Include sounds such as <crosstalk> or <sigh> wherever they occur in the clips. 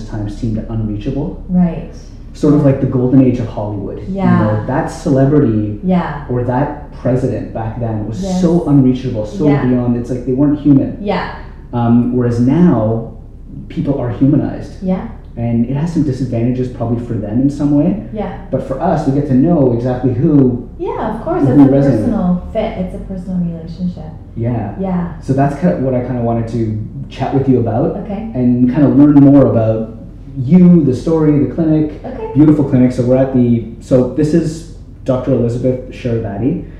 longest time seemed unreachable. Right. Sort of like the golden age of Hollywood. Yeah. You know, that celebrity Yeah. or that president back then was Yes. so unreachable, so Yeah. beyond. It's like they weren't human. Yeah. Um, whereas now, people are humanized, Yeah. And it has some disadvantages probably for them in some way. Yeah. But for us, we get to know exactly who. Yeah, of course. It's a resonated. personal fit. It's a personal relationship. Yeah. Yeah. So that's kind of what I kind of wanted to chat with you about, Okay. and kind of learn more about you, the story, the clinic. Okay. Beautiful clinic. So we're at the. So this is Dr. Elizabeth Sharavati,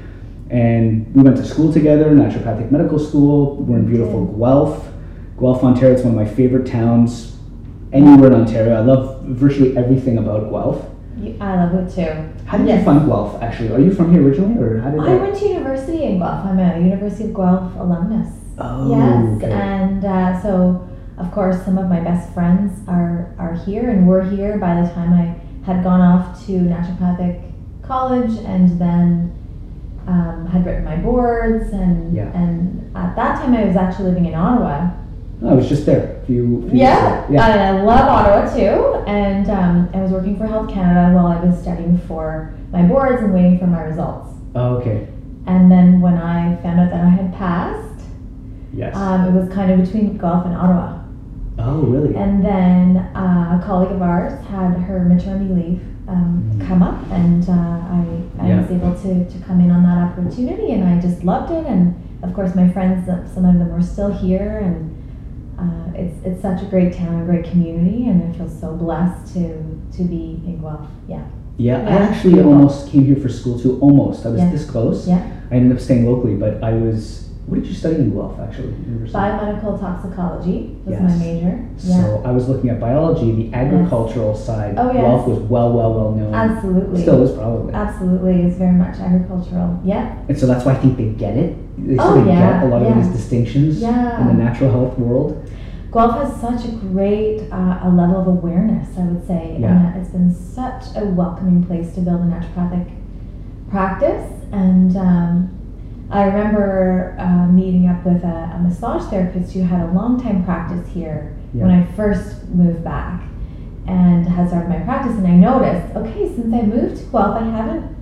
and we went to school together, naturopathic medical school. We're in beautiful Guelph, Guelph, Ontario. It's one of my favorite towns anywhere in Ontario. I love virtually everything about Guelph. You, I love it too. How did Yes. you find Guelph? Actually, are you from here originally, or how did I that? went to university in Guelph. I'm a University of Guelph alumnus. Oh, yes, okay. and uh, so of course some of my best friends are are here and were here by the time I had gone off to naturopathic college and then um, had written my boards and Yeah. and at that time I was actually living in Ottawa. I was just there. A few, few Yeah, years ago. yeah. I love Ottawa too. And um, I was working for Health Canada while I was studying for my boards and waiting for my results. Oh, okay. And then when I found out that I had passed, Yes. um, it was kind of between Guelph and Ottawa. oh, really? And then uh, a colleague of ours had her maternity leave um, Mm. come up, and uh, I, I Yeah. was able to, to come in on that opportunity, and I just loved it. And of course, my friends, uh, some of them were still here, and uh, it's it's such a great town, a great community, and I feel so blessed to to be in Guelph. Yeah, yeah, I actually beautiful. almost came here for school too. Almost. I was Yeah. this close. Yeah. I ended up staying locally, but I was. What did you study in Guelph, actually? Biomedical toxicology was Yes. my major. Yeah, So I was looking at biology, the agricultural side. Oh, yes. Guelph was well, well, well known. absolutely. Still is probably. Absolutely, it's very much agricultural. Yeah, And so that's why I think they get it. They Oh, sort of yeah, get a lot yeah. of these distinctions Yeah. in the natural health world. Guelph has such a great uh, a level of awareness, I would say, Yeah. and it's been such a welcoming place to build a naturopathic practice. And um, I remember uh, meeting up with a, a massage therapist who had a long time practice here when I first moved back, and had started my practice. And I noticed, okay, since I moved to Guelph, I haven't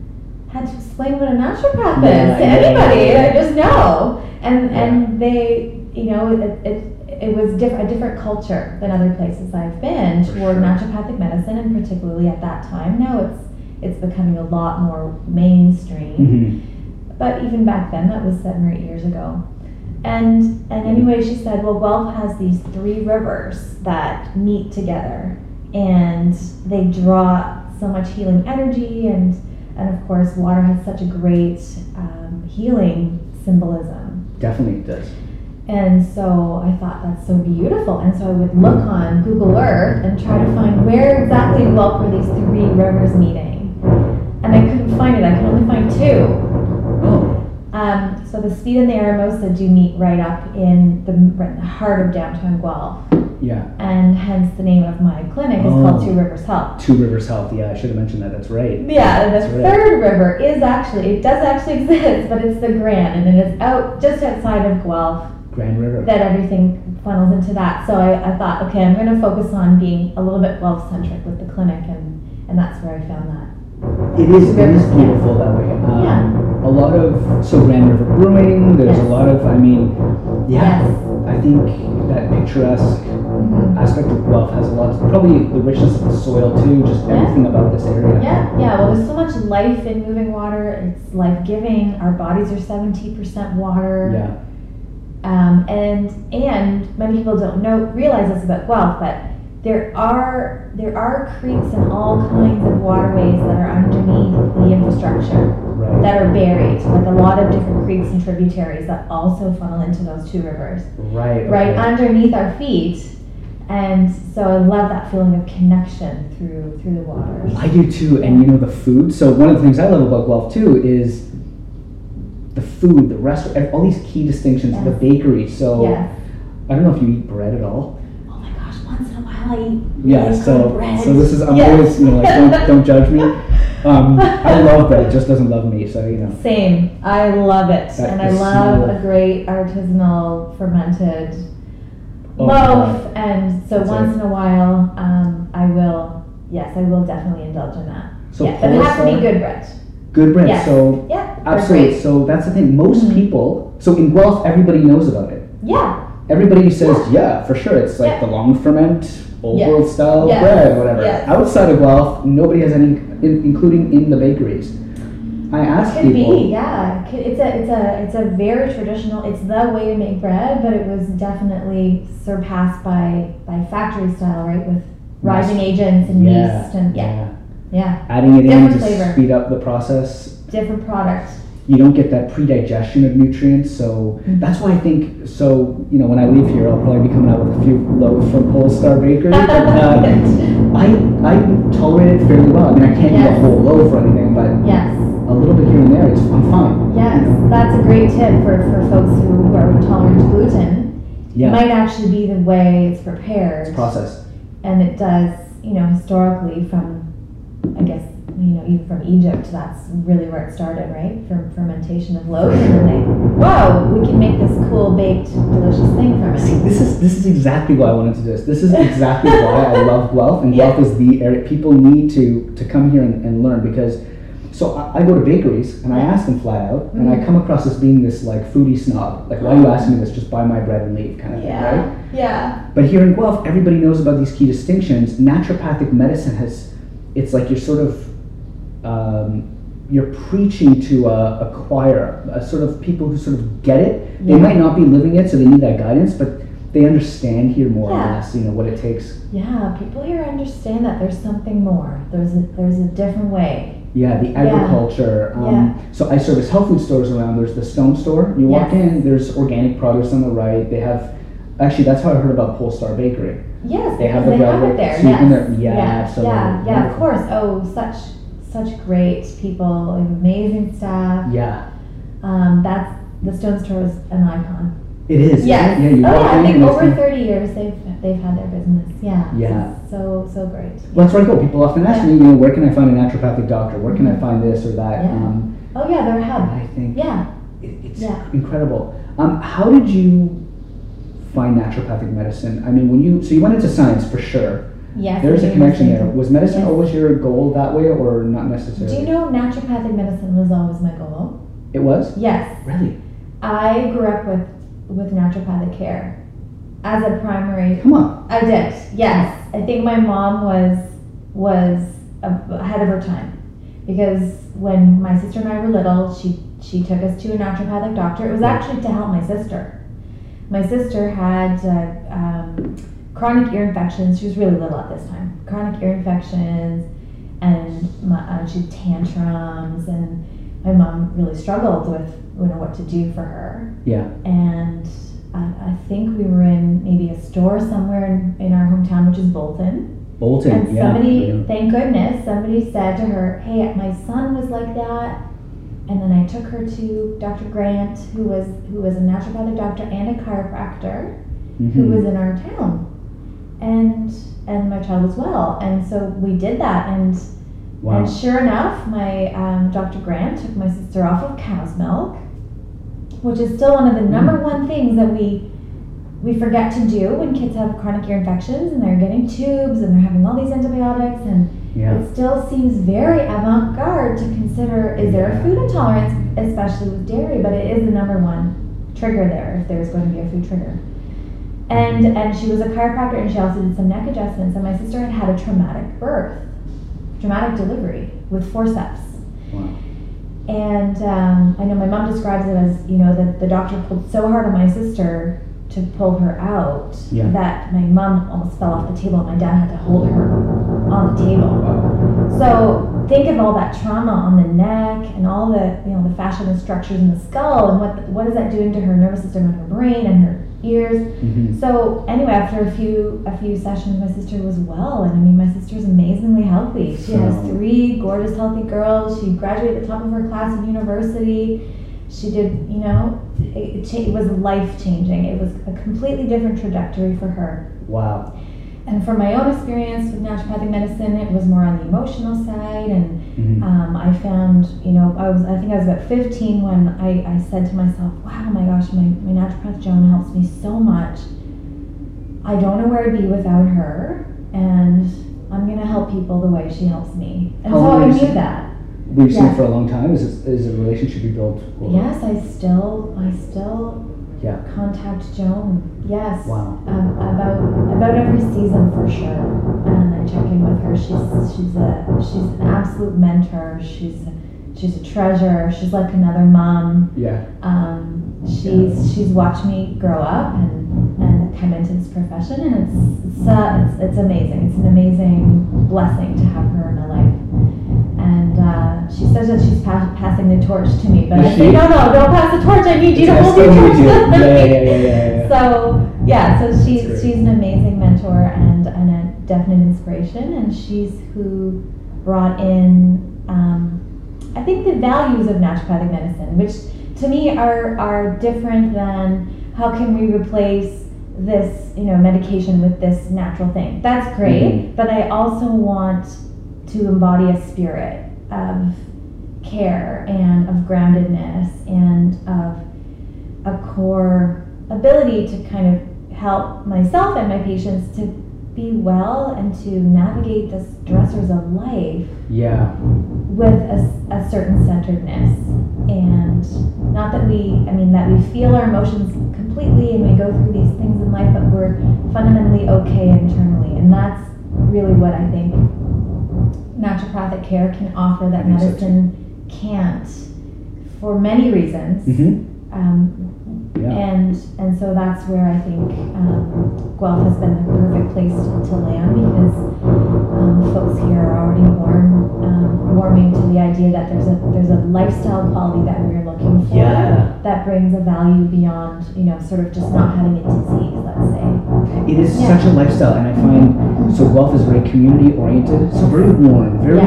had to explain what a naturopath Yeah, is to yeah, anybody. yeah, yeah. I just know, and Yeah. and they, you know, it, it, it was diff- a different culture than other places I've been For toward sure. naturopathic medicine, and particularly at that time. Now it's it's becoming a lot more mainstream. hmm But even back then, that was seven or eight years ago. And and anyway, she said, well, Guelph has these three rivers that meet together, and they draw so much healing energy, and and of course, water has such a great um, healing symbolism. Definitely does. And so I thought that's so beautiful. And so I would look on Google Earth and try to find where exactly Guelph were these three rivers meeting. And I couldn't find it. I could only find two. Oh, Um, so the Speed and the Eramosa do meet right up in the, right in the heart of downtown Guelph, yeah. and hence the name of my clinic is called Oh. Two Rivers Health. Two Rivers Health. Yeah, I should have mentioned that. That's right. Yeah, and the That's right. third river is actually it does actually <laughs> exist, but it's the Grand, and it is out just outside of Guelph. Grand River. That everything funnels into that. So I, I thought, okay, I'm going to focus on being a little bit Guelph centric with the clinic, and and that's where I found that. It is. It is beautiful that way. Um, Yeah. A lot of so Grand River Brewing. There's a lot of. I mean, yeah. Yes. I think that picturesque Mhm. aspect of Guelph has a lot. Probably the richness of the soil too. Just Yeah. everything about this area. Yeah, yeah. Well, there's so much life in moving water. It's life giving. Our bodies are 70% water. Yeah. Um, and and many people don't know realize this about Guelph, but there are there are creeks and all kinds of waterways that are underneath the infrastructure Right. that are buried, like a lot of different creeks and tributaries that also funnel into those two rivers, right. right okay. underneath our feet. And so I love that feeling of connection through through the waters. I do too, and you know the food. So one of the things I love about Guelph too is food, the restaurant, all these key distinctions. The bakery. So Yes. I don't know if you eat bread at all. Oh my gosh, once in a while I eat Yeah. So bread. so this is I'm Yes. always you know like don't <laughs> don't judge me. Um, I <laughs> love bread, it just doesn't love me. So you know. Same. I love it. That and I love a great artisanal fermented Oh, loaf. And so That's once right. in a while, um, I will yes, I will definitely indulge in that. So yeah, but it has to be good bread. Good bread. Yes. So Yeah, absolutely. So that's the thing. Most Mhm. people. So in Guelph, everybody knows about it. Yeah, Everybody says, yeah, for sure. It's like Yeah. the long ferment, old world style bread, whatever. Outside of Guelph, nobody has any, in, including in the bakeries. I ask could people. be. Yeah, it's a it's a it's a very traditional. It's the way to make bread, but it was definitely surpassed by by factory style, right? With rising agents and Yeah, yeast and yeah, yeah, Adding it in to flavor. speed up the process. different products. You don't get that pre-digestion of nutrients, so Mhm. that's why I think. So you know, when I leave here, I'll probably be coming out with a few loaves from Polestar Bakery. but, <laughs> uh, I I tolerate it fairly well. I mean, I can't eat a whole loaf or anything, but yes. a little bit here and there, it's, I'm fine. Yes, that's a great tip for, for folks who, who are intolerant to gluten. Yeah. It might actually be the way it's prepared. It's process. and it does, you know, historically from, I guess, you know, even from Egypt, that's really where it started, right? From fermentation of loaf, and then they, whoa, we can make this cool baked, delicious thing from See, this is this is exactly why I wanted to do this. This is exactly why I <laughs> love Guelph, and Yeah. Guelph is the area people need to to come here and, and learn because. So I, I go to bakeries and I ask them flat out, and I Mhm. come across as being this like foodie snob. Like, why are you asking me this? Just buy my bread and leave, kind of thing, right? Yeah, yeah, But here in Guelph, everybody knows about these key distinctions. Naturopathic medicine has, it's like you're sort of, um, you're preaching to a, a choir, a sort of people who sort of get it. They Yeah. might not be living it, so they need that guidance, but they understand here more or less, you know, what it takes. yeah. People here understand that there's something more. There's a, there's a different way. Yeah, the agriculture. Um, Yeah. So I service health food stores around. There's the Stone Store. You walk Yes. in, there's organic produce on the right. They have, actually, that's how I heard about Polestar Bakery. Yes, They have the they have it there. Yes. yeah, yeah, absolutely. yeah, yeah. Of course. Oh, such such great people, amazing staff. Yeah, Um, that's the Stone Store is an icon. it is. Yes. Yeah, you oh yeah, I think over thirty years they've they've had their business. Yeah. Yeah. So so great. Well, that's I go. People often ask me, you know, where can I find a naturopathic doctor? Where can I Mhm. find this or that? Yeah. Um, Oh yeah, they're a hub. I think Yeah. it, it's Yeah. incredible. Um, how did you find naturopathic medicine? I mean, when you so you went into science for sure. Yes. There's a connection there. Was medicine Yes. always your goal that way, or not necessarily? Do you know naturopathic medicine was always my goal? It was Yes. really. I grew up with with naturopathic care as a primary Come on. I did. Yes, I think my mom was was ahead of her time because when my sister and I were little, she she took us to a naturopathic doctor. It was actually to help my sister. My sister had uh, um, chronic ear infections. She was really little at this time. Chronic ear infections, and my, uh, she had tantrums, and my mom really struggled with you know what to do for her Yeah. and I, I think we were in maybe a store somewhere in, in our hometown, which is Bolton. Bolton. And yeah. somebody, yeah. thank goodness, somebody said to her, "Hey, my son was like that." And then I took her to Dr. Grant, who was who was a naturopathic doctor and a chiropractor, who Mhm. was in our town, and and my child was well. And so we did that, and Wow. and sure enough, my um, Dr. Grant took my sister off of cow's milk, which is still one of the number one things that we we forget to do when kids have chronic ear infections and they're getting tubes and they're having all these antibiotics and Yeah. it still seems very avant-garde to consider is there a food intolerance, especially with dairy, but it is the number one trigger there if there's going to be a food trigger. And and she was a chiropractor and she also did some neck adjustments and my sister had had a traumatic birth, traumatic delivery with forceps. Wow. And um, I know my mom describes it as, you know, that the doctor pulled so hard on my sister to pull her out Yeah. that my mom almost fell off the table and my dad had to hold her on the table. So think of all that trauma on the neck and all the, you know, the fascia and structures in the skull and what what is that doing to her nervous system and her brain and her ears. Mhm. So anyway, after a few a few sessions, my sister was well, and I mean, my sister's amazingly healthy. She has three gorgeous, healthy girls. She graduated at the top of her class in university. She did, you know, it, it, it was life changing. It was a completely different trajectory for her. Wow. And from my own experience with naturopathic medicine, it was more on the emotional side and Mhm. um, I found, you know, I was, I think I was about 15 when I, I said to myself, wow, my gosh, my, my naturopath Joan helps me so much. I don't know where I'd be without her, and I'm going to help people the way she helps me. And so I knew that. We've seen Yeah. it for a long time. Is it, is a relationship you built? over- Yes, I still I still Yeah. contact Joan. Yes. Wow. Um, about about every season for sure. And I check in with her. She's she's a she's an absolute mentor. She's she's a treasure. She's like another mom. Yeah. Um, she's she's watched me grow up and and come into this profession, and it's it's, uh, it's it's amazing. It's an amazing blessing to have her in my life. And uh, she says that she's pa- passing the torch to me, but Is I say no, no, don't pass the torch. I need you to hold the torch. to. Yeah, yeah, yeah, yeah, yeah. So yeah, so she's she's an amazing mentor and and a definite inspiration, and she's who brought in um, I think the values of naturopathic medicine, which to me are are different than how can we replace this you know medication with this natural thing. That's great, Mhm. but I also want to embody a spirit of care and of groundedness and of a core ability to kind of help myself and my patients to be well and to navigate the stressors of life Yeah. with a, a certain centeredness and not that we i mean that we feel our emotions completely and we go through these things in life but we're fundamentally okay internally and that's really what i think naturopathic care can offer that think so, medicine can't for many reasons Mm-hmm. um, Yeah. and and so that's where I think um, Guelph has been the perfect place to, to land because um, folks here are already warm, um, warming to the idea that there's a there's a lifestyle quality that we're looking for Yeah. that brings a value beyond you know sort of just not having a disease. Let's say. It is Yeah. such a lifestyle, and I find so Guelph is very community oriented, so very warm, very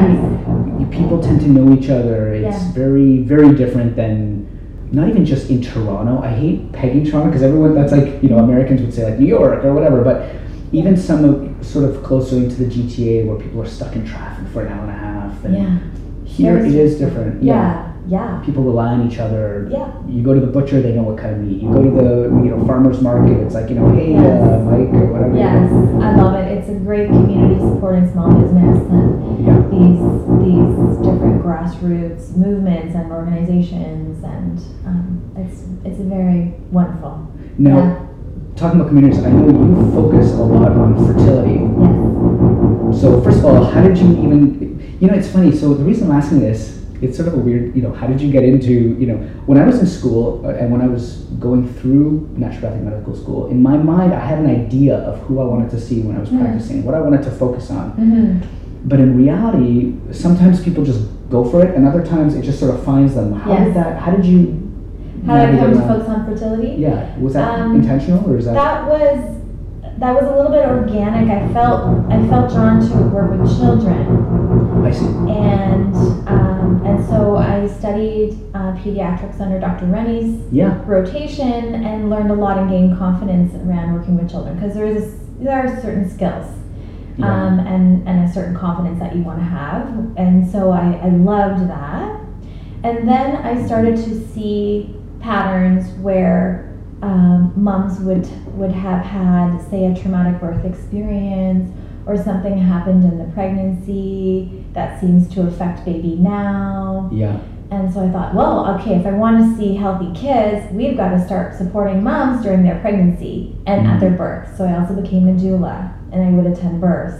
people tend to know each other. It's very very different than not even just in Toronto. I hate pegging Toronto because everyone that's like you know Americans would say like New York or whatever, but even some of sort of closer into the GTA where people are stuck in traffic for an hour and a half, and Yeah. here it is different. Yeah. Yeah. people rely on each other. Yeah. You go to the butcher, they know what kind of meat. You go to the you know farmers market, it's like you know, hey, Yes. uh, Mike or whatever. Yes, I love it. It's a great community supporting small business and Yeah. These these different grassroots movements and organizations, and um, it's it's a very wonderful. Now, Yeah. talking about communities, I know you focus a lot on fertility. Yes. So first of all, how did you even? You know, it's funny. So the reason I'm asking this, it's sort of a weird. You know, how did you get into? You know, when I was in school uh, and when I was going through naturopathic medical school, in my mind, I had an idea of who I wanted to see when I was Mm. practicing, what I wanted to focus on. hmm But in reality, sometimes people just go for it, and other times it just sort of finds them. How Yes. did that? How did you? How did I come to focus on fertility? Yeah, was that Um, intentional or is that? That was that was a little bit organic. I felt I felt drawn to work with children. I see. and um, and so I studied uh, pediatrics under Dr. Rennie's Yeah. rotation and learned a lot and gained confidence around working with children because there is there are certain skills Yeah. um, and and a certain confidence that you want to have and so I, I loved that and then I started to see patterns where um, moms would would have had say a traumatic birth experience or something happened in the pregnancy that seems to affect baby now yeah. and so I thought, well, okay, if I want to see healthy kids, we've got to start supporting moms during their pregnancy and at their birth. So I also became a doula and I would attend births.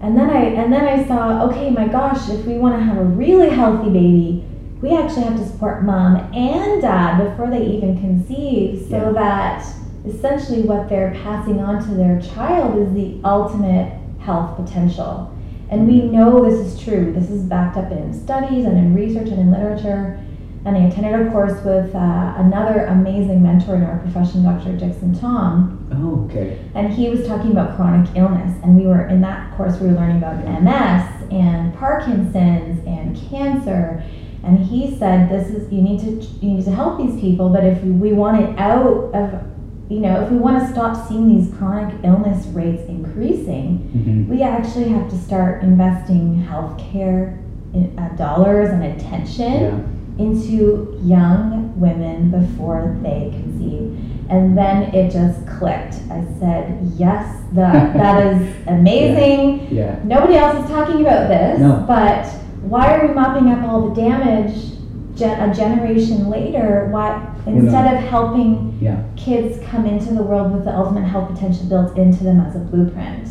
And then I and then I saw, okay, my gosh, if we want to have a really healthy baby, we actually have to support mom and dad before they even conceive so Yeah. that essentially what they're passing on to their child is the ultimate health potential. And we mm-hmm. know this is true. This is backed up in studies and in research and in literature. And I attended a course with uh, another amazing mentor in our profession, Dr. Dickson Thom, Oh, okay. and he was talking about chronic illness. And we were in that course, we were learning about MS and Parkinson's and cancer. And he said, "This is you need to you need to help these people, but if we want it out of, you know, if we want to stop seeing these chronic illness rates increasing." hmm we actually have to start investing healthcare in, uh, dollars and attention Yeah. Into young women before they conceive. And then it just clicked. I said, yes, that, that is <laughs> amazing. Yeah. Nobody else is talking about this, No. but why are we mopping up all the damage gen- a generation later? Why instead of helping Yeah. kids come into the world with the ultimate health potential built into them as a blueprint?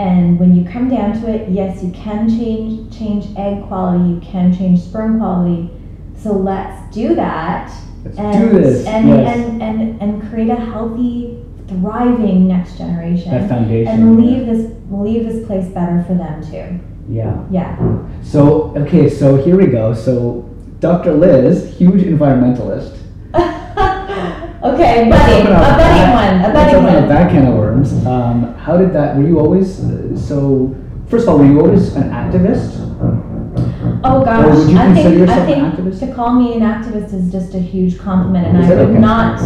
And when you come down to it, yes, you can change change egg quality, you can change sperm quality. So let's do that Let's and do this. and, yes. and, and and create a healthy, thriving next generation that foundation. and leave this leave this place better for them too. Yeah. Yeah. So okay, so here we go. So Dr. Liz, huge environmentalist. <laughs> okay, buddy, a buddy one, a let's buddy open up one. that can of worms. Um, how did that? Were you always uh, so? First of all, were you always an activist? Oh Or gosh, would you I consider think I an think activist? to call me an activist is just a huge compliment, and I would Okay. not,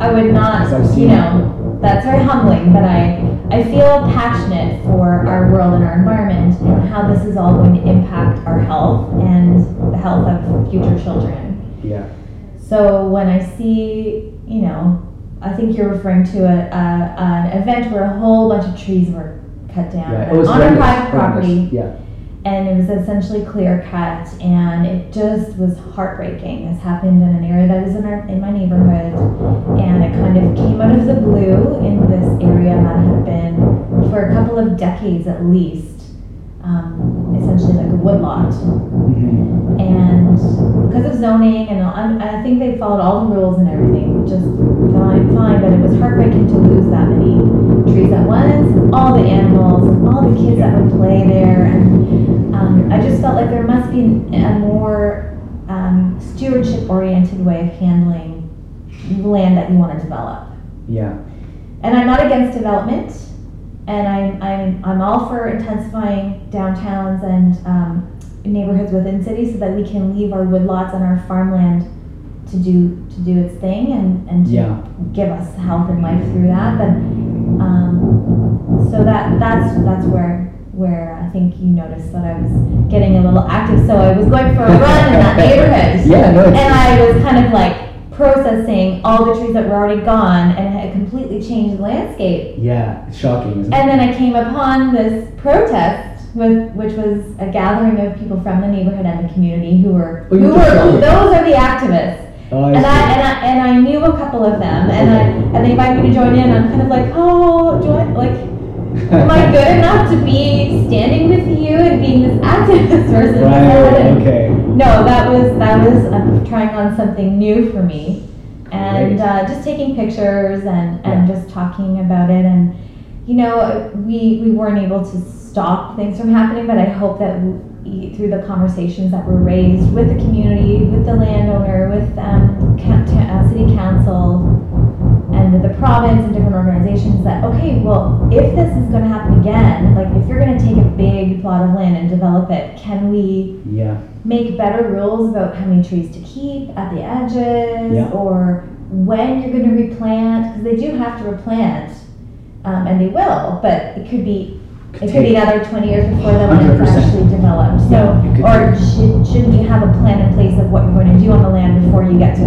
I would not, you it. know, that's very humbling. But I, I feel passionate for our world and our environment and how this is all going to impact our health and the health of future children. Yeah. So when I see, you know, I think you're referring to a, a an event where a whole bunch of trees were cut down Yeah. It was on our private property. Yeah. And it was essentially clear cut, and it just was heartbreaking. This happened in an area that is in our in my neighborhood, and it kind of came out of the blue in this area that had been for a couple of decades at least, um, essentially like a woodlot Mhm. and because of zoning and I, I think they followed all the rules and everything, just fine, fine. But it was heartbreaking to lose that many trees at once, all the animals, all the kids that would play there, and I just felt like there must be a more um, stewardship-oriented way of handling land that you want to develop. Yeah. And I'm not against development, and I'm, I'm, I'm all for intensifying downtowns and um, neighborhoods within cities so that we can leave our woodlots and our farmland to do to do its thing and, and to Yeah. give us health and life through that. But um, so that that's that's where where I think you noticed that I was getting a little active. So I was going for a run in that <laughs> neighborhood. Yeah. No. And I was kind of like processing all the trees that were already gone and had completely changed the landscape. yeah. It's shocking, isn't it? And then I came upon this protest with which was a gathering of people from the neighborhood and the community who were Oh, who were those are the activists. Oh, I And I, and I and I knew a couple of them and I and they invited me to join in. I'm kind of like, oh, join like am I good enough to be standing with you and being this activist <laughs> versus Right. Okay. no, that was that was uh, trying on something new for me, and uh, just taking pictures and and just talking about it. And you know, we we weren't able to stop things from happening, but I hope that we, through the conversations that were raised with the community, with the landowner, with um, uh, city council, and with the province and different organizations, that okay, well, if this is going to happen again, like if you're going to take a big plot of land and develop it, can we? Yeah. make better rules about how many trees to keep at the edges Yeah. or when you're going to replant because they do have to replant um, and they will but it could be it could be another 20 years before the land is 100%. actually developed so Yeah, it could or should, shouldn't you have a plan in place of what you're going to do on the land before you get to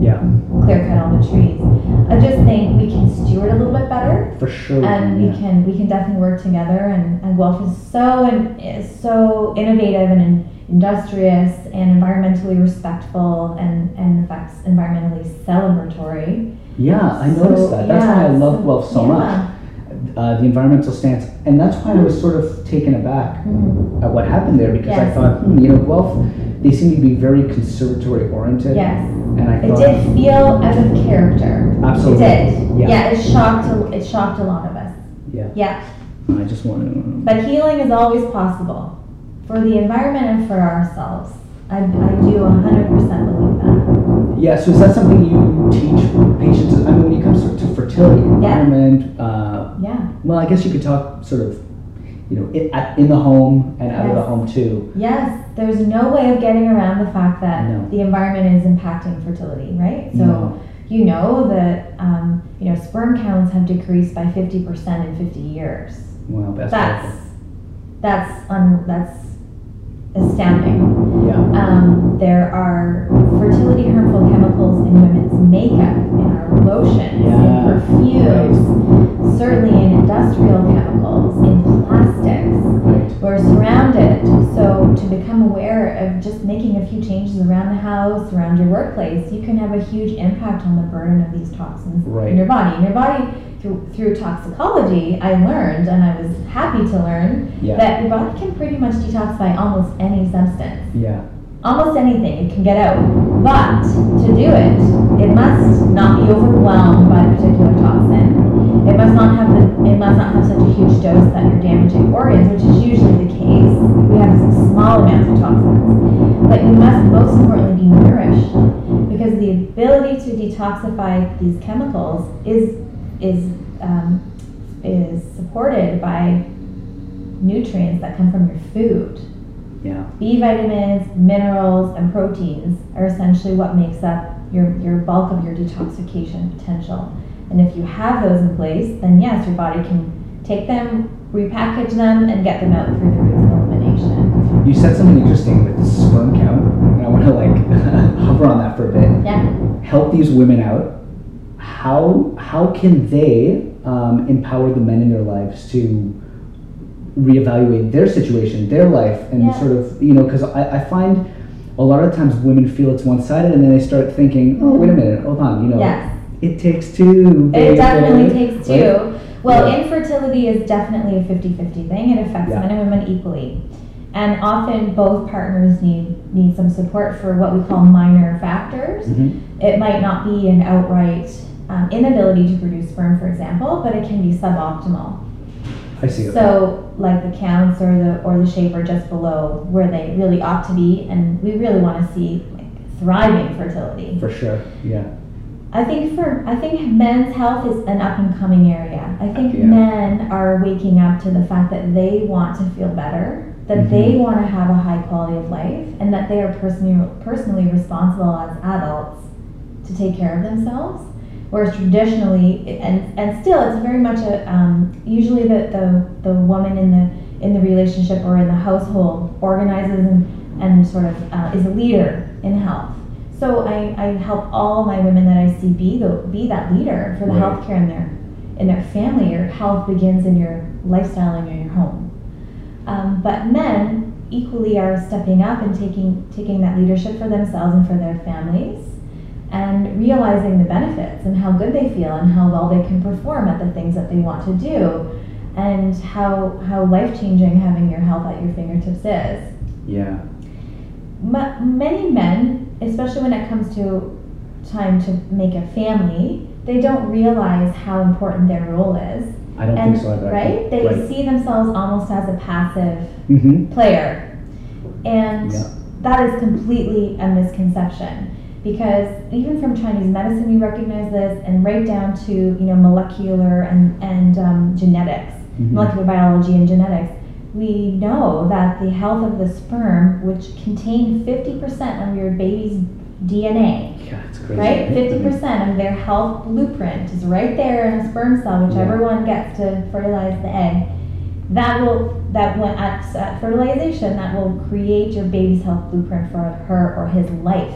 Yeah. clear cut all the trees i just think we can steward a little bit better For sure. and we can we can definitely work together and, and Guelph is so and is so innovative and in, industrious and environmentally respectful and and in fact environmentally celebratory Yeah, I noticed So, that. That's why I yeah, love so- Guelph so yeah. Uh, the environmental stance, and that's why I was sort of taken aback Mhm. at what happened there because I thought, hmm, you know, Guelph, they seem to be very conservatory oriented. yes And I it did feel out of character absolutely. it did Yeah. yeah it shocked a- it shocked a lot of us Yeah. yeah I just want to. but healing is always possible for the environment and for ourselves I, I do 100% believe that Yeah, so is that something you teach patients? I mean, when it comes to, fertility, environment, uh, yeah well, I guess you could talk sort of, you know, in, at, in the home and out of the home too. Yes, there's no way of getting around the fact that No. the environment is impacting fertility, right? So No. you know that um, you know sperm counts have decreased by 50% in 50 years. Well, that's That's that's un, that's astounding. Um, there are fertility harmful chemicals in women's makeup, in our lotions, Yeah, in perfumes, certainly in industrial chemicals, in plastics. Right. We're surrounded, so to become aware of just making a few changes around the house, around your workplace, you can have a huge impact on the burden of these toxins Right. in your body. In your body, through, through toxicology, I learned, and I was happy to learn, Yeah. that your body can pretty much detoxify almost any substance. Yeah. Almost anything it can get out. But to do it, it must not be overwhelmed by a particular toxin. It must not have the it must not have such a huge dose that you're damaging organs, which is usually the case. We have small amounts of toxins. But you must most importantly be nourished because the ability to detoxify these chemicals is is um, is supported by nutrients that come from your food. Yeah. B vitamins, minerals, and proteins are essentially what makes up your, your bulk of your detoxification potential. And if you have those in place, then yes, your body can take them, repackage them, and get them out through the routes of elimination. You said something interesting with the sperm count, and I want to like <laughs> hover on that for a bit. Yeah. Help these women out. How how can they um, empower the men in their lives to reevaluate their situation, their life, and Yeah. sort of you know because I, I find a lot of times women feel it's one sided, and then they start thinking, oh wait a minute, hold on, you know, Yes. it takes two. It baby." definitely takes two. Right? Well, Yeah. infertility is definitely a 50 50 thing. It affects Yeah. men and women equally. And often both partners need, need some support for what we call minor factors. Mhm. It might not be an outright um, inability to produce sperm, for example, but it can be suboptimal. I see. So, like the counts or the or the shape are just below where they really ought to be, and we really want to see like thriving fertility. For sure. Yeah. I think for I think men's health is an up and coming area. I think Yeah. men are waking up to the fact that they want to feel better, that they Mhm. want to have a high quality of life, and that they are personally personally responsible as adults to take care of themselves. Whereas traditionally, and and still, it's very much a um, usually the, the the woman in the in the relationship or in the household organizes and and sort of uh, is a leader in health. So I, I help all my women that I see be the be that leader for the Right. healthcare in their in their family. Your health begins in your lifestyle and in your home. Um, but men equally are stepping up and taking taking that leadership for themselves and for their families and realizing the benefits and how good they feel and how well they can perform at the things that they want to do and how how life-changing having your health at your fingertips is Yeah. Ma- many men, especially when it comes to time to make a family, they don't realize how important their role is. I don't and think so either. Right, they right. see themselves almost as a passive Mm-hmm. player, and Yeah. that is completely a misconception. Because even from Chinese medicine, we recognize this, and right down to you know molecular and and um, genetics, Mhm. molecular biology and genetics, we know that the health of the sperm, which contain 50% of your baby's DNA, Yeah, right? 50% of their health blueprint is right there in a sperm cell, whichever Yeah. one gets to fertilize the egg. That will, that when at, at fertilization, that will create your baby's health blueprint for her or his life,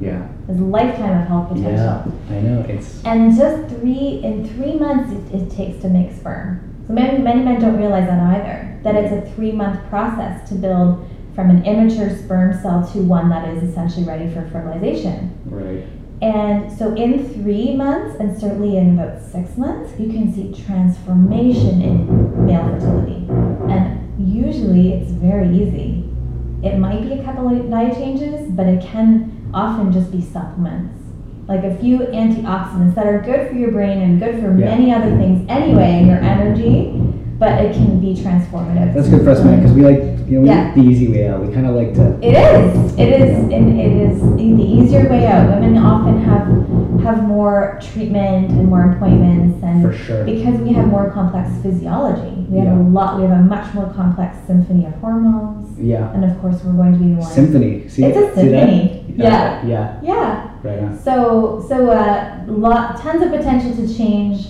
Yeah. his lifetime of health potential. Yeah. I know. It's. And just three in three months it, it takes to make sperm. So many many men don't realize that either. That it's a three month process to build from an immature sperm cell to one that is essentially ready for fertilization. Right. And so in three months and certainly in about six months, you can see transformation in male fertility. And usually it's very easy. It might be a couple of diet changes, but it can often just be supplements. Like a few antioxidants that are good for your brain and good for Yeah. many other things anyway, and your energy, but it can be transformative. That's good for us, man, because we like you know we Yeah. like the easy way out. We kind of like to. It is. It is. And it is the easier way out. Women often have have more treatment and more appointments, and For sure. because we have more complex physiology, we have Yeah. a lot. We have a much more complex symphony of hormones, Yeah. and of course, we're going to be more. Symphony. See, It's a symphony. Yeah. Yeah. Yeah. Right on. So so uh, lot tons of potential to change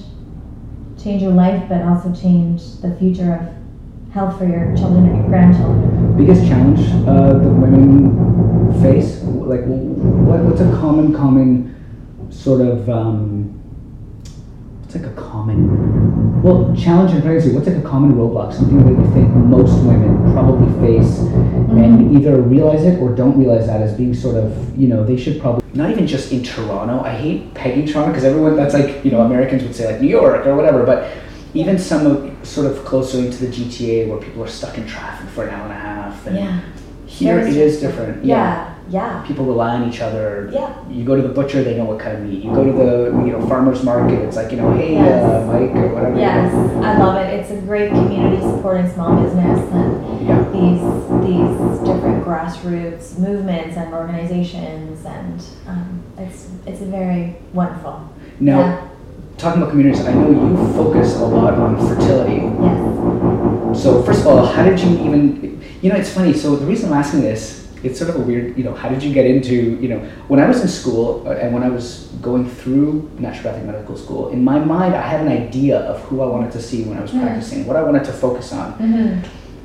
change your life, but also change the future of health for your children or your grandchildren. Biggest challenge uh, that women face? Like, what, what's a common, common sort of, um, like a common, well, challenge and pregnancy, what's like a common roadblock? Something that you think most women probably face and either realize it or don't realize that as being sort of, you know, they should probably, not even just in Toronto. I hate pegging Toronto because everyone, that's like, you know, Americans would say like New York or whatever, but even some of sort of closer into the GTA where people are stuck in traffic for an hour and a half. And Yeah. Here it is different. Yeah, yeah. People rely on each other. Yeah. You go to the butcher, they know what kind of meat. You go to the you know farmers market, it's like you know, hey, Yes. uh, Mike or whatever. Yes, I love it. It's a great community supporting small business and Yeah. these these different grassroots movements and organizations, and um, it's it's a very wonderful. Now, Yeah. talking about communities, I know you focus a lot on fertility. Yes. So first of all, how did you even? You know, it's funny. So the reason I'm asking this, it's sort of a weird. You know, how did you get into? You know, when I was in school uh, and when I was going through naturopathic medical school, in my mind, I had an idea of who I wanted to see when I was Mm. practicing, what I wanted to focus on. hmm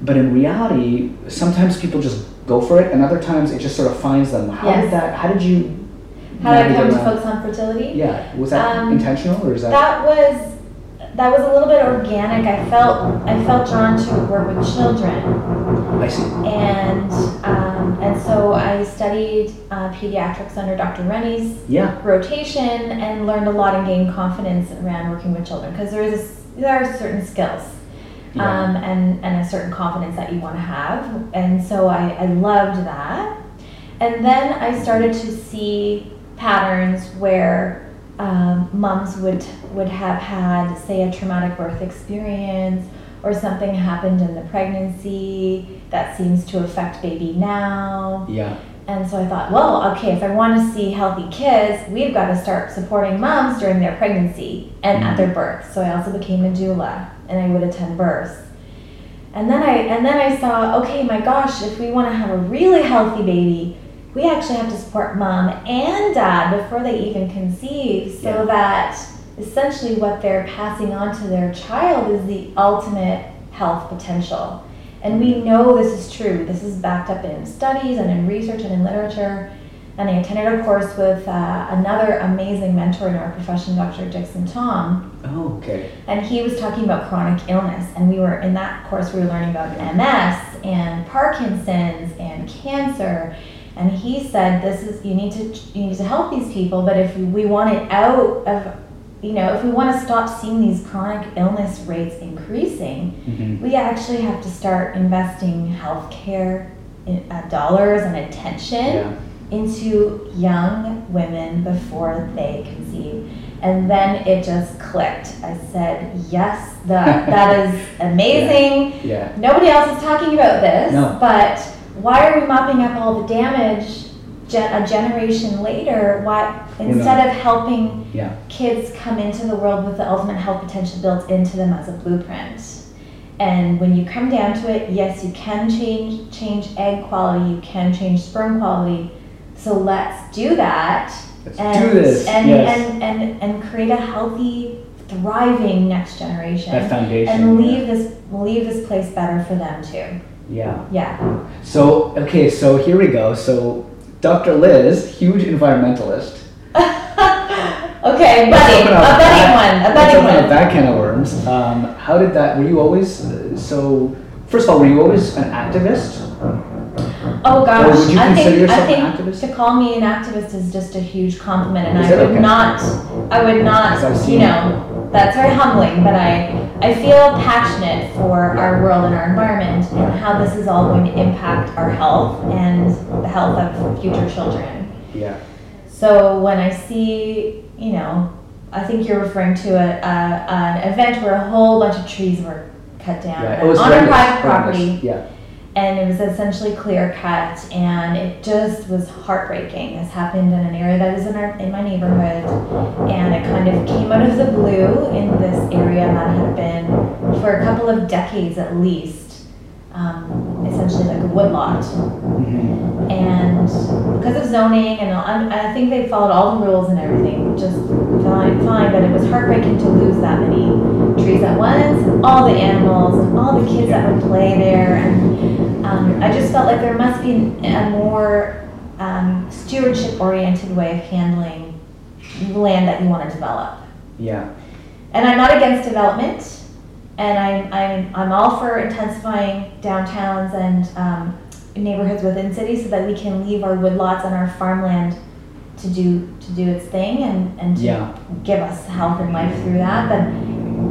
But in reality, sometimes people just go for it, and other times it just sort of finds them. How Yes. did that? How did you? How did I come to focus on fertility? Yeah, was that Um, intentional or is that? That was that was a little bit organic. I felt I felt drawn to work with children. I see. and and so I studied uh, pediatrics under Dr. Rennie's Yeah. rotation and learned a lot and gained confidence around working with children because there is a there are certain skills Yeah. um, and and a certain confidence that you want to have, and so I, I loved that. And then I started to see patterns where um, moms would would have had, say, a traumatic birth experience or something happened in the pregnancy that seems to affect baby now. yeah. And so I thought, well, okay, if I want to see healthy kids, we've got to start supporting moms during their pregnancy and at their mm-hmm. birth. So I also became a doula and I would attend births. And then I and then I saw, okay, my gosh, if we want to have a really healthy baby, we actually have to support mom and dad before they even conceive so Yeah. that essentially what they're passing on to their child is the ultimate health potential. And we know this is true. This is backed up in studies and in research and in literature. And I attended a course with uh, another amazing mentor in our profession, Dr. Dickson Thom, Oh, okay. and he was talking about chronic illness. And we were in that course, we were learning about MS and Parkinson's and cancer. And he said, "This is you need to you need to help these people, but if we want it out of, you know, if we want to stop seeing these chronic illness rates increasing, hmm we actually have to start investing healthcare in, uh, dollars and attention Yeah. into young women before they conceive. And then it just clicked. I said, yes, that, that <laughs> is amazing. Yeah. Nobody else is talking about this, No. but why are we mopping up all the damage gen- a generation later? Why, instead of helping Yeah. kids come into the world with the ultimate health potential built into them as a blueprint. And when you come down to it, yes, you can change change egg quality, you can change sperm quality. So let's do that Let's and do this. and, yes. and, and and create a healthy, thriving next generation. that foundation. and yeah. leave this leave this place better for them too. Yeah. Yeah. So okay, so here we go. So Dr. Liz, huge environmentalist. Okay, buddy, a that- one, a let's buddy open up one. that can of worms. Um, how did that? Were you always uh, so? First of all, were you always an activist? Oh gosh, Or would you I think I an think activist? to call me an activist is just a huge compliment, and Is I would Okay. not, I would not, you know, that's very humbling. But I, I feel passionate for our world and our environment and how this is all going to impact our health and the health of future children. Yeah. So when I see, you know, I think you're referring to a, a an event where a whole bunch of trees were cut down Yeah. It was on a private horrendous. property Yeah. and it was essentially clear cut and it just was heartbreaking this happened in an area that is in our in my neighborhood and it kind of came out of the blue in this area that had been for a couple of decades at least um, essentially like a woodlot Mhm. and because of zoning and I, I think they followed all the rules and everything just fine fine but it was heartbreaking to lose that many trees at once and all the animals and all the kids that would play there and um, I just felt like there must be a more um, stewardship oriented way of handling land that you want to develop. Yeah. And I'm not against development, and I'm, I'm, I'm all for intensifying downtowns and um, neighborhoods within cities so that we can leave our woodlots and our farmland to do to do its thing and, and to Yeah. give us health and life through that. But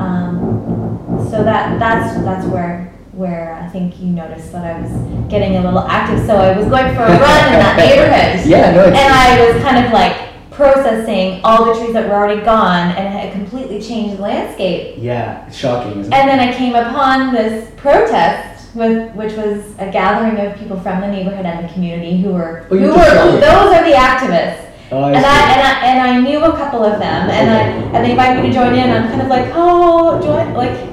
um, so that that's that's where where I think you noticed that I was getting a little active. So I was going for a run in that <laughs> neighborhood. Yeah, no, And I was kind of like processing all the trees that were already gone and it had completely changed the landscape. yeah, it's shocking, isn't it? And then I came upon this protest with which was a gathering of people from the neighborhood and the community who were Oh, who were those are the activists. Oh, I And. I, and I and I knew a couple of them and I and they invited me to join in. I'm kind of like, oh, join like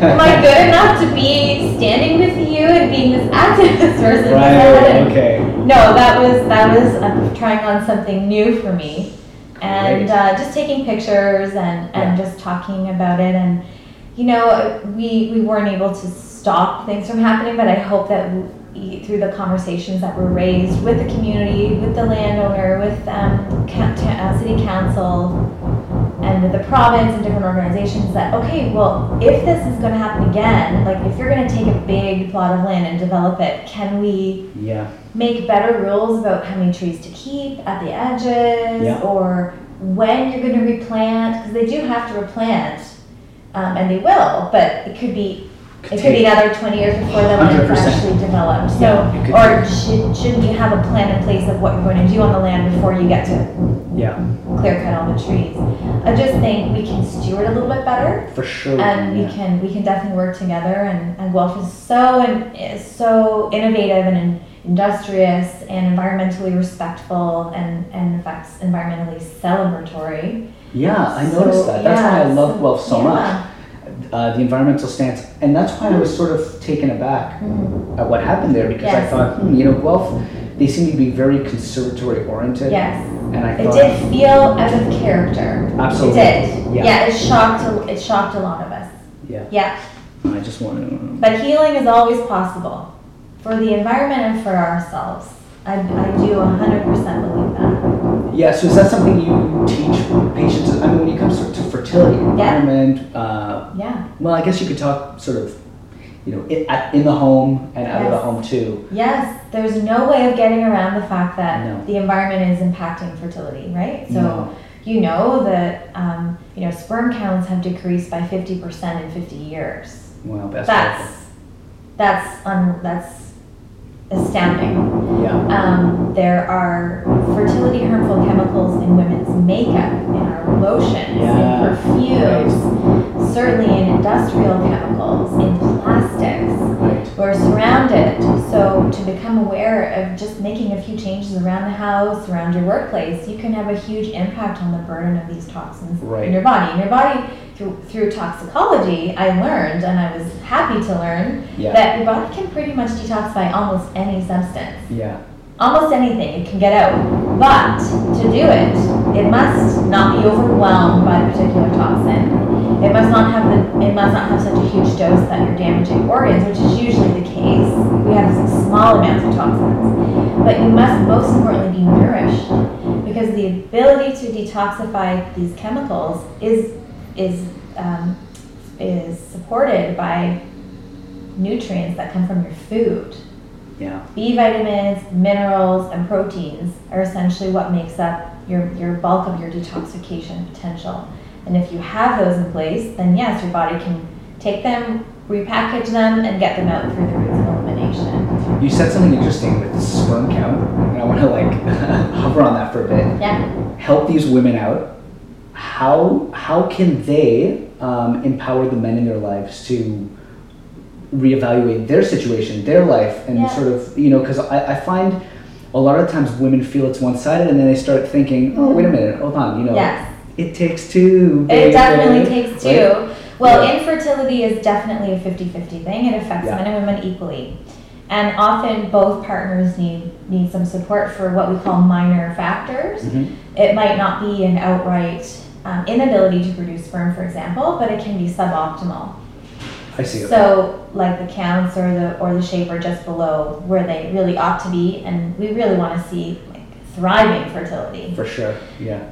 am I good enough to be standing with you and being this activist versus Right, okay. no, that was that was uh, trying on something new for me, and uh, just taking pictures and and just talking about it. And you know, we we weren't able to stop things from happening, but I hope that we, through the conversations that were raised with the community, with the landowner, with um, uh, city council, and the province and different organizations that okay well if this is going to happen again like if you're going to take a big plot of land and develop it can we Yeah, make better rules about how many trees to keep at the edges Yeah. or when you're going to replant because they do have to replant um, and they will but it could be it could be another 20 years before the land is 100%. actually developed so Yeah, could or should, shouldn't you have a plan in place of what you're going to do on the land before you get to yeah, clear cut all the trees i just think we can steward a little bit better for sure. and we yeah. can we can definitely work together and, and Guelph is so and is so innovative and in, industrious and environmentally respectful and and in fact environmentally celebratory. Yeah, I So, noticed that. That's why I yeah, love so- Guelph so yeah. Uh, the environmental stance, and that's why I was sort of taken aback at what happened there because I thought, hmm, you know, Guelph, they seem to be very conservatory oriented. Yes, And I it did feel out of character. absolutely. It did. Yeah. Yeah, it shocked a- it shocked a lot of us. Yeah. Yeah, I just want to. but healing is always possible for the environment and for ourselves. I, I do 100% believe that. Yeah, so is that something you teach patients? I mean, when it comes to, to fertility, environment, uh, Yeah. well, I guess you could talk sort of, you know, in, at, in the home and out of the home too. Yes, there's no way of getting around the fact that No. the environment is impacting fertility, right? So No. you know that um, you know sperm counts have decreased by 50% in 50 years. Well, that's, That's that's un, that's astounding. Yeah. Um, there are fertility harmful chemicals in women's makeup, in our lotions, Yeah, in perfumes, certainly in industrial chemicals, in plastics. We're surrounded, so to become aware of just making a few changes around the house, around your workplace, you can have a huge impact on the burden of these toxins Right. in your body. In your body, through, through toxicology, I learned, and I was happy to learn, Yeah. that your body can pretty much detoxify almost any substance. Yeah. Almost anything, it can get out. But to do it, it must not be overwhelmed by a particular toxin. It must not have the, it must not have such a huge dose that you're damaging organs, which is usually the case. We have small amounts of toxins. But you must most importantly be nourished because the ability to detoxify these chemicals is is um, is supported by nutrients that come from your food. Yeah. B vitamins, minerals, and proteins are essentially what makes up your, your bulk of your detoxification potential. And if you have those in place, then yes, your body can take them, repackage them, and get them out through the routes of elimination. You said something interesting with the sperm count, and I want to like <laughs> hover on that for a bit. Yeah. Help these women out. How how can they um, empower the men in their lives to reevaluate their situation, their life, and Yeah. sort of you know because I, I find a lot of times women feel it's one sided, and then they start thinking, oh wait a minute, hold on, you know, Yes. it takes two. It baby." definitely takes two. Right? Well, Yeah. infertility is definitely a 50 50 thing. It affects Yeah. men and women equally. And often both partners need, need some support for what we call minor factors. Mhm. It might not be an outright um, inability to produce sperm, for example, but it can be suboptimal. I see. So, like the counts or the or the shape are just below where they really ought to be, and we really want to see like thriving fertility. For sure. Yeah.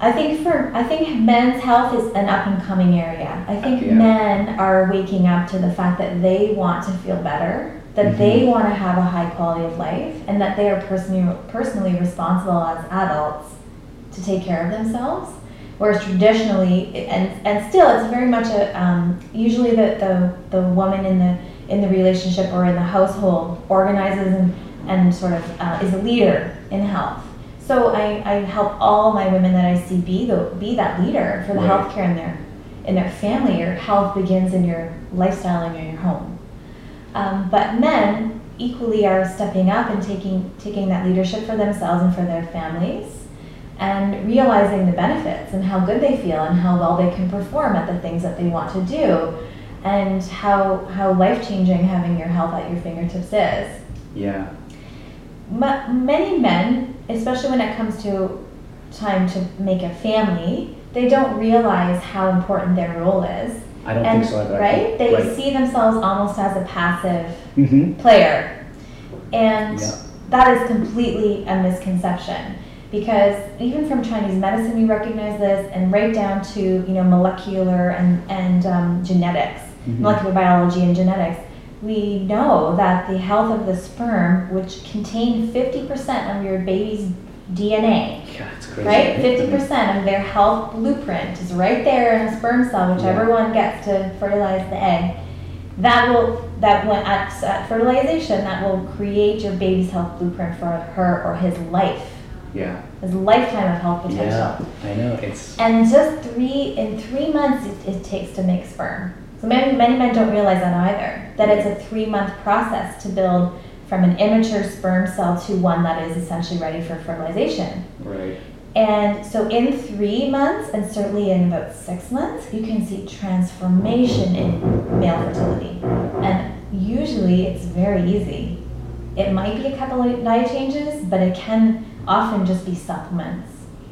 I think for I think men's health is an up and coming area. I think Yeah. men are waking up to the fact that they want to feel better, that they Mhm. want to have a high quality of life, and that they are personally personally responsible as adults to take care of themselves. Whereas traditionally, and and still, it's very much a um, usually the, the the woman in the in the relationship or in the household organizes and and sort of uh, is a leader in health. So I, I help all my women that I see be the be that leader for the Right. healthcare in their in their family. Your health begins in your lifestyle and in your home. Um, but men equally are stepping up and taking taking that leadership for themselves and for their families, and realizing the benefits and how good they feel and how well they can perform at the things that they want to do, and how how life changing having your health at your fingertips is Yeah. ma- many men, especially when it comes to time to make a family, they don't realize how important their role is. I don't and think so either. right, they Right. see themselves almost as a passive Mm-hmm. player, and Yeah. that is completely a misconception. Because even from Chinese medicine, we recognize this, and right down to you know molecular and and um, genetics, Mhm. molecular biology and genetics, we know that the health of the sperm, which contain 50% of your baby's DNA, Yeah, it's crazy. right? 50% of their health blueprint is right there in a sperm cell, whichever Yeah. one gets to fertilize the egg. That will, that when at, at fertilization, that will create your baby's health blueprint for her or his life, Yeah. his lifetime of health potential. Yeah. I know. It's. And just three in three months it, it takes to make sperm. So many many men don't realize that either. That it's a three month process to build from an immature sperm cell to one that is essentially ready for fertilization. Right. And so in three months, and certainly in about six months, you can see transformation in male fertility. And usually it's very easy. It might be a couple of diet changes, but it can often just be supplements.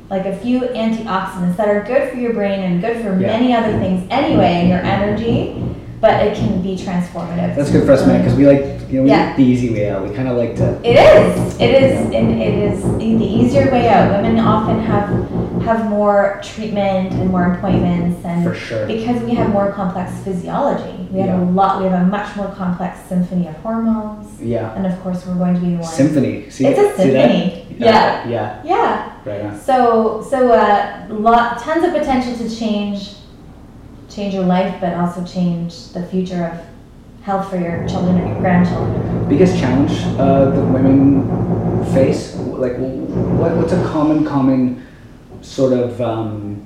Like a few antioxidants that are good for your brain and good for Yeah. many other things anyway, and your energy, but it can be transformative. That's good for us, man, because we like you know we Yeah. like the easy way out. We kind of like to. It is. It is. And it is the easier way out. Women often have have more treatment and more appointments, and For sure. because we have more complex physiology, we have Yeah. a lot. We have a much more complex symphony of hormones, Yeah. and of course, we're going to be the ones. Symphony. See, It's a see that? symphony. Yeah. Yeah. Yeah. Right on. So so uh, lot tons of potential to change change your life, but also change the future of health for your children and your grandchildren. biggest challenge uh, that women face? Like, what, what's a common, common sort of, um,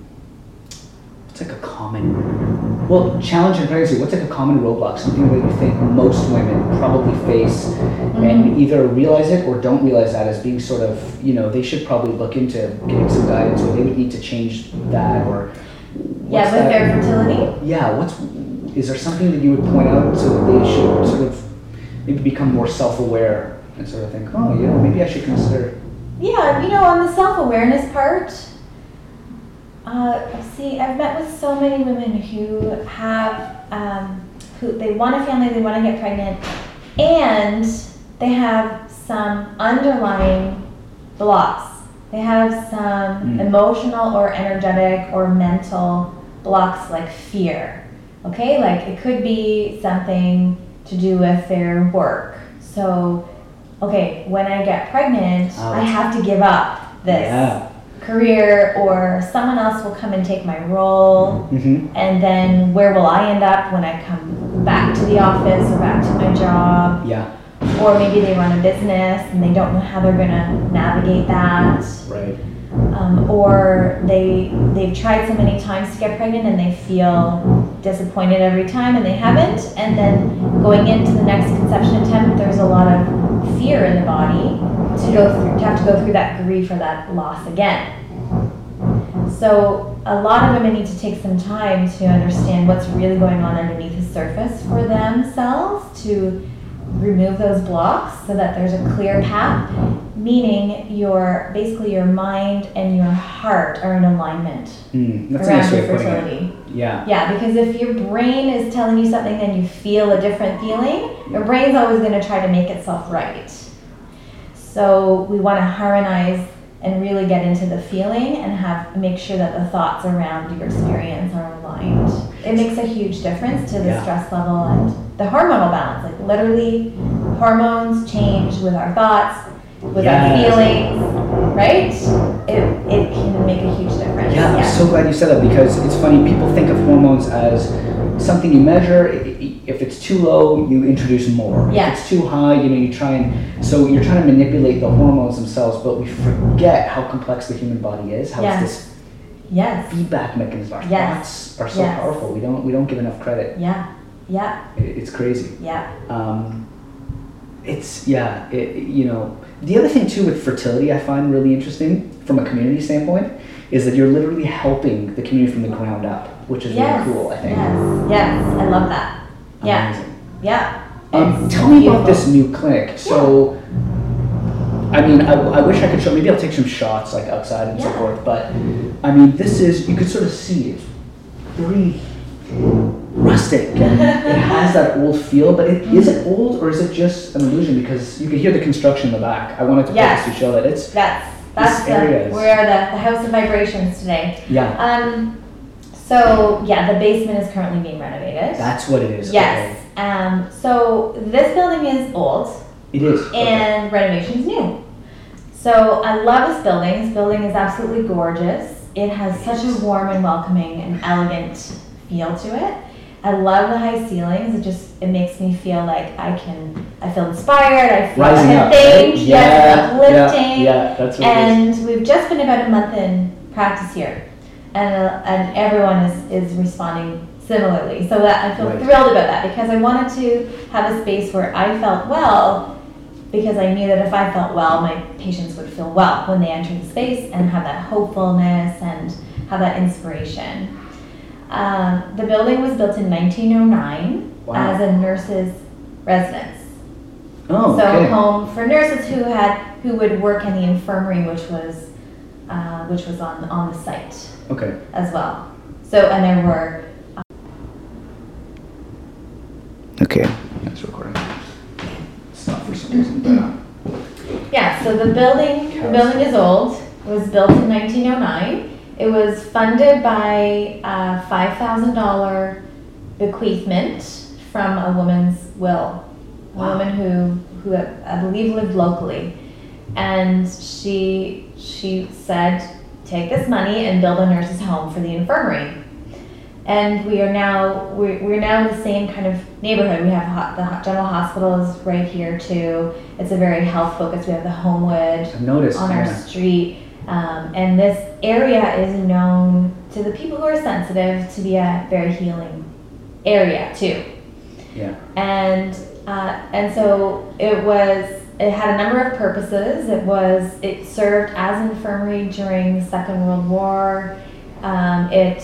what's like a common, well, challenge in pregnancy, what's like a common roadblock? Something that you think most women probably face and either realize it or don't realize that as being sort of, you know, they should probably look into getting some guidance or they would need to change that or. Yeah, with that- their fertility. yeah, what's is there something that you would point out so that they should sort of maybe become more self-aware and sort of think, oh, you know, maybe I should consider. Yeah, you know, on the self awareness part, uh, see, I've met with so many women who have, um, who they want a family, they want to get pregnant, and they have some underlying blocks. They have some Mm. emotional or energetic or mental blocks like fear. Okay, like it could be something to do with their work. So, okay, when I get pregnant, Oh, I have to give up this Yeah. Career, or someone else will come and take my role. Mm-hmm. And then where will I end up when I come back to the office or back to my job? Yeah. Or maybe they run a business and they don't know how they're gonna navigate that. Right. Um, or they they've tried so many times to get pregnant and they feel disappointed every time and they haven't. And then going into the next conception attempt, there's a lot of fear in the body to go through to have to go through that grief or that loss again. So a lot of women need to take some time to understand what's really going on underneath the surface for themselves to remove those blocks so that there's a clear path meaning your basically your mind and your heart are in alignment Mm, that's around nice way your of putting it. fertility Yeah. yeah because if your brain is telling you something and you feel a different feeling your brain's always going to try to make itself right so we want to harmonize and really get into the feeling and have make sure that the thoughts around your experience are aligned. It makes a huge difference to the Yeah. stress level and the hormonal balance. Like literally, hormones change with our thoughts, with Yes. our feelings, right? It, it can make a huge difference. Yeah, I'm so glad you said that because it's funny. People think of hormones as something you measure. If it's too low, you introduce more. Yeah. If it's too high, you know, you try and so you're trying to manipulate the hormones themselves, but we forget how complex the human body is. How Yes. it's this Yes. feedback mechanism. Our Yes. thoughts are so Yes. powerful. We don't we don't give enough credit. Yeah. Yeah. It- It's crazy. Yeah. Um, it's yeah, it, you know. The other thing too with fertility, I find really interesting from a community standpoint, is that you're literally helping the community from the ground up, which is Yes. really cool. I think. Yes. Yes. I love that. Yeah. Amazing. Yeah. Um, tell me beautiful. about this new clinic. So, I mean, I, I wish I could show. Maybe I'll take some shots like outside and so forth. But I mean, this is you could sort of see it, very rustic, and it has that old feel. But it, is it old or is it just an illusion? Because you can hear the construction in the back. I wanted to Yes. focus to show that it's That's that's the, is- we are the, the house of vibrations today. yeah. Um, so yeah, the basement is currently being renovated. That's what it is. yes. Um, so this building is old Okay. It is. Okay. and renovation's new. So I love this building. This building is absolutely gorgeous. It has such a warm and welcoming and elegant feel to it. I love the high ceilings. It just it makes me feel like I can I feel inspired. I feel Rising like up. Think right? yes, Yeah. uplifting. Yeah. Yeah. That's what. And we've just been about a month in practice here, and uh, and everyone is is responding similarly. So that I feel Right. thrilled about that because I wanted to have a space where I felt well, because I knew that if I felt well, my patients would feel well when they entered the space and have that hopefulness and have that inspiration. Um, the building was built in 1909 Wow. as a nurse's residence. Oh, So okay. home for nurses who had who would work in the infirmary, which was uh, which was on on the site Okay. as well. So and there were Okay. That's recording. It's not for some reason, but. yeah. So the building the building is old. It was built in 1909. It was funded by a five thousand dollar bequeathment from a woman's will, a Wow. woman who who I believe lived locally, and she she said, take this money and build a nurse's home for the infirmary. And we are now we're, we're now in the same kind of neighborhood. We have the general hospital is right here too. It's a very health focused. We have the Homewood noticed. on our yeah. street. Um, and this area is known to the people who are sensitive to be a very healing area too. Yeah. And uh, and so it was. It had a number of purposes. It was. It served as infirmary during the Second World War. Um, it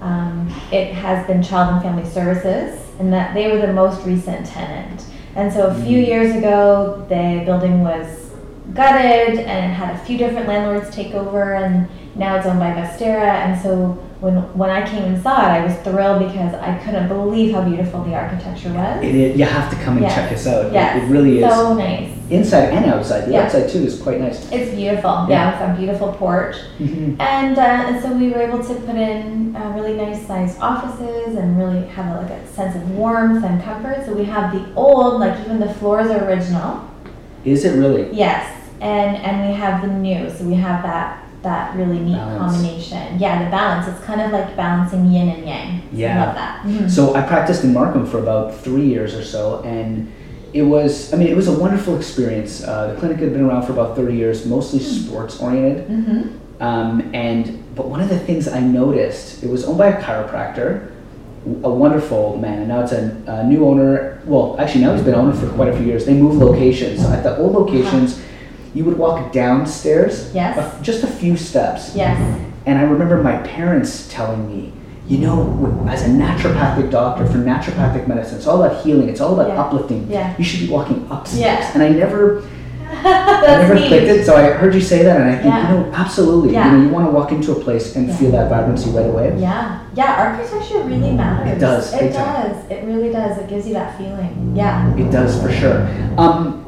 um, it has been Child and Family Services, and that they were the most recent tenant. And so a few Mhm. years ago, the building was gutted and had a few different landlords take over, and now it's owned by Vestera. And so when when I came and saw it, I was thrilled because I couldn't believe how beautiful the architecture was. It, is- you have to come and Yes. check us out. It- Yes. It, really is. So nice. Inside and outside. The Yeah. outside too is quite nice. It's beautiful. Yeah. Yeah, it's a beautiful porch. Mhm. And, uh, and so we were able to put in uh, really nice sized offices and really have a, like a sense of warmth and comfort. So we have the old, like even the floors are original. Is it really? Yes, and and we have the new. So we have that that really neat Balance. combination. Yeah, the balance. It's kind of like balancing yin and yang. Yeah. I love that. Mhm. So I practiced in Markham for about three years or so, and it was, I mean, it was a wonderful experience. Uh, the clinic had been around for about 30 years, mostly sports oriented. Mhm. Um, and but one of the things I noticed, it was owned by a chiropractor, a wonderful man. And now it's a, a new owner. Well, actually now he's been owner for quite a few years. They moved locations. At the old locations, uh-huh. you would walk downstairs, Yes. a- just a few steps, Yes. and I remember my parents telling me, you know, as a naturopathic doctor for naturopathic medicine, it's all about healing. It's all about Yeah. uplifting. Yeah. You should be walking upstairs. Yeah. And I never, I never neat. clicked it. So I heard you say that, and I think, Yeah. you know, absolutely. Yeah. You know, you want to walk into a place and Yeah. feel that vibrancy right away. Yeah, yeah, architecture really matters. It does, It does. It really does. It gives you that feeling. Yeah. It does for sure. Um,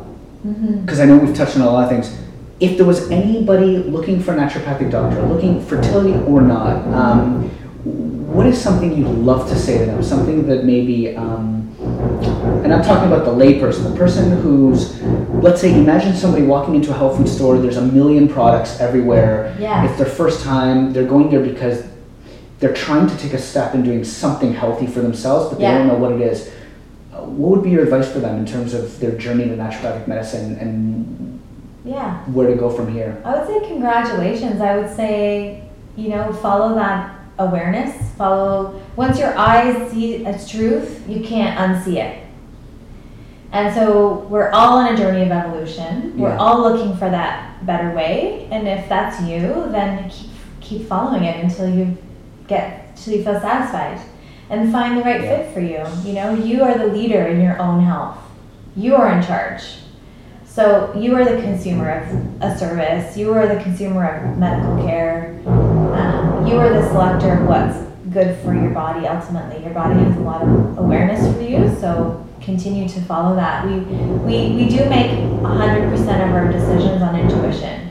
because I know we've touched on a lot of things. if there was anybody looking for a naturopathic doctor, looking fertility or not, um, what is something you'd love to say to them? Something that maybe, um, and I'm talking about the layperson, the person who's, let's say, imagine somebody walking into a health food store. There's a million products everywhere. Yeah. It's their first time. They're going there because they're trying to take a step in doing something healthy for themselves, but they Yeah. don't know what it is. Uh, What would be your advice for them in terms of their journey to naturopathic medicine and Yeah. where to go from here? I would say congratulations. I would say, you know, follow that awareness. Follow, once your eyes see a truth, you can't unsee it. And so we're all on a journey of evolution. We're Yeah. all looking for that better way. And if that's you, then keep, keep following it until you get, until you feel satisfied. And find the right Yeah. fit for you. You know, you are the leader in your own health. You are in charge. So you are the consumer of a service. You are the consumer of medical care. Um, you are the selector of what's good for your body. Ultimately, your body has a lot of awareness for you. So continue to follow that. We we, we do make hundred percent of our decisions on intuition,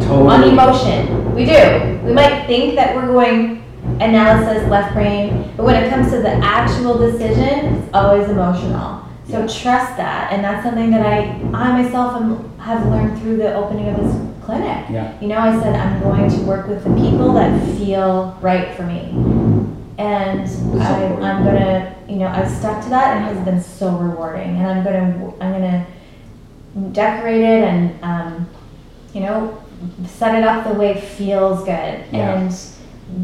Totally. on emotion. We do. We might think that we're going analysis, left brain, but when it comes to the actual decision, it's always emotional. So trust that, and that's something that I, I myself am, have learned through the opening of this clinic. Yeah. You know, I said I'm going to work with the people that feel right for me, and I, I'm gonna, you know, I've stuck to that, and it has been so rewarding. And I'm gonna, I'm gonna decorate it and, um, you know, set it up the way it feels good. Yeah. And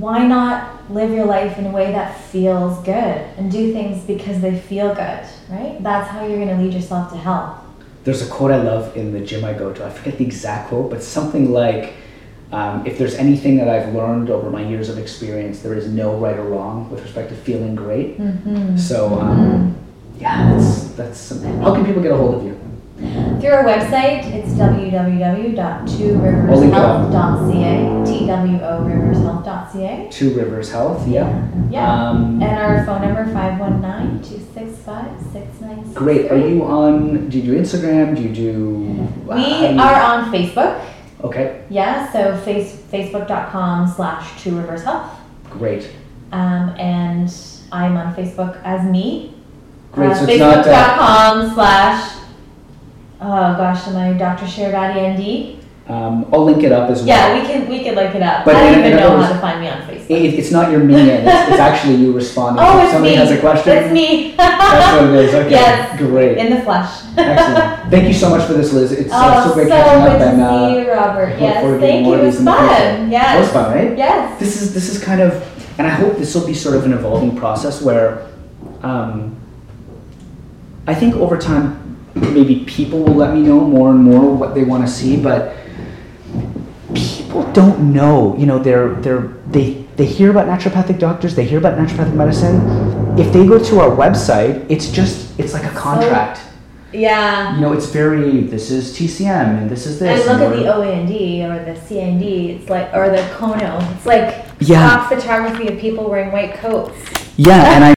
why not live your life in a way that feels good and do things because they feel good, right? That's how you're gonna lead yourself to health. There's a quote I love in the gym I go to. I forget the exact quote, but something like, um, "If there's anything that I've learned over my years of experience, there is no right or wrong with respect to feeling great." Mm-hmm. So, um, yeah, that's that's. Some, how can people get a hold of you? Through our website, it's www.tworivershealth.ca, T-W-O rivershealth.ca. Two Rivers Health. Yeah. Yeah. Um, And our phone number, 519-265-6963. great. Are you on? Do you do Instagram? Do you do? We uh, are on Facebook. Okay. Yeah, so face, facebook.com slash Two Rivers Health. Great. Um, and I'm on Facebook as me. Great. Uh, so. Uh, Facebook.com slash, oh gosh, am I Dr. Shervati ND? um, I'll link it up as well. Yeah, we can, we can link it up. But I don't in- even in know how to find me on Facebook. It, it's not your me. It's, it's actually you responding. <laughs> oh, if it's somebody me. has a question. It's me. <laughs> That's what it is. Okay. Yes. Great. In the flesh. Excellent. <laughs> Thank you so much for this, Liz. It's Oh, uh, so so great good catching up and uh, see you, Robert. Yes, thank you. It was in the future. fun. Yes. That was fun, right? Yes. This is this is kind of, and I hope this will be sort of an evolving process where, um, I think over time, maybe people will let me know more and more what they want to see, but people don't know. You know, they're they're they they hear about naturopathic doctors, they hear about naturopathic medicine. If they go to our website, it's just it's like a contract. Yeah. you know, it's very this is TCM and this is And this. look and at the OAND or the CND. It's like, or the CONO. It's like Yeah. photography of people wearing white coats. yeah, and I